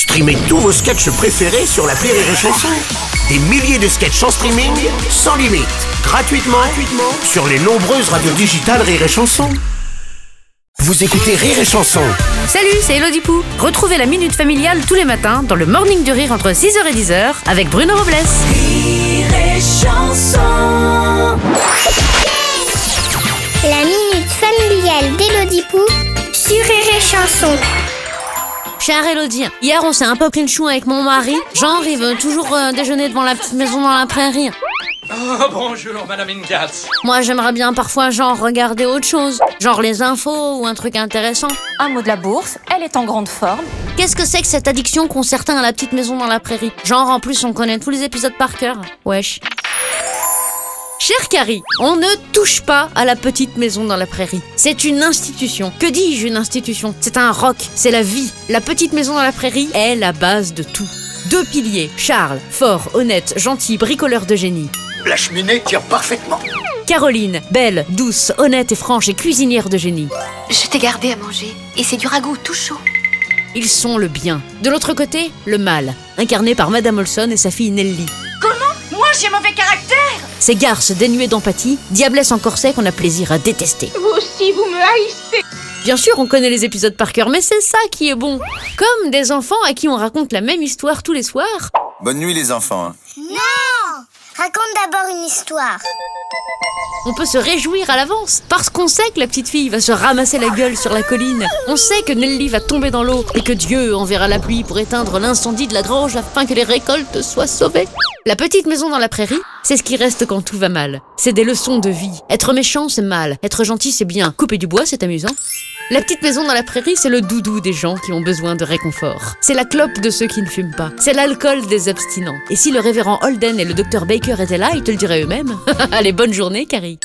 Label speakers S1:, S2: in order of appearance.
S1: Streamez tous vos sketchs préférés sur la Rire et Chanson. Des milliers de sketchs en streaming, sans limite, gratuitement, gratuitement sur les nombreuses radios digitales Rire et Chanson. Vous écoutez Rire et Chanson
S2: Salut, c'est Elodie Pou. Retrouvez la Minute Familiale tous les matins dans le Morning du Rire entre 6h et 10h avec Bruno Robles.
S3: La minute familiale d'Élodie Pou sur Rire et Chanson.
S2: Chère Elodie, hier on s'est un peu pris le chou avec mon mari. Genre, il veut toujours euh, déjeuner devant la petite maison dans la prairie.
S4: Oh, bonjour, Madame Ingalls.
S2: Moi, j'aimerais bien parfois, genre, regarder autre chose. Genre les infos ou un truc intéressant.
S5: Un mot de la bourse, elle est en grande forme.
S2: Qu'est-ce que c'est que cette addiction qu'ont certains à la petite maison dans la prairie? Genre, en plus, on connaît tous les épisodes par cœur. Wesh. Cher Carrie, on ne touche pas à la petite maison dans la prairie. C'est une institution. Que dis-je une institution? C'est un roc, c'est la vie. La petite maison dans la prairie est la base de tout. Deux piliers, Charles, fort, honnête, gentil, bricoleur de génie.
S1: La cheminée tire parfaitement.
S2: Caroline, belle, douce, honnête et franche et cuisinière de génie.
S6: Je t'ai gardé à manger et c'est du ragoût tout chaud.
S2: Ils sont le bien. De l'autre côté, le mal, incarné par Madame Olson et sa fille Nelly.
S6: Moi j'ai mauvais caractère
S2: Ces garces dénuées d'empathie, diablesses en corset qu'on a plaisir à détester.
S6: Vous aussi vous me haïssez
S2: Bien sûr, on connaît les épisodes par cœur, mais c'est ça qui est bon. Comme des enfants à qui on raconte la même histoire tous les soirs.
S7: Bonne nuit les enfants. hein.
S3: Non Raconte d'abord une histoire.
S2: On peut se réjouir à l'avance, parce qu'on sait que la petite fille va se ramasser la gueule sur la colline. On sait que Nelly va tomber dans l'eau et que Dieu enverra la pluie pour éteindre l'incendie de la grange afin que les récoltes soient sauvées. La petite maison dans la prairie, c'est ce qui reste quand tout va mal. C'est des leçons de vie. Être méchant, c'est mal. Être gentil, c'est bien. Couper du bois, c'est amusant. La petite maison dans la prairie, c'est le doudou des gens qui ont besoin de réconfort. C'est la clope de ceux qui ne fument pas. C'est l'alcool des abstinents. Et si le révérend Holden et le docteur Baker étaient là, ils te le diraient eux-mêmes. Allez, bonne journée, Carrie.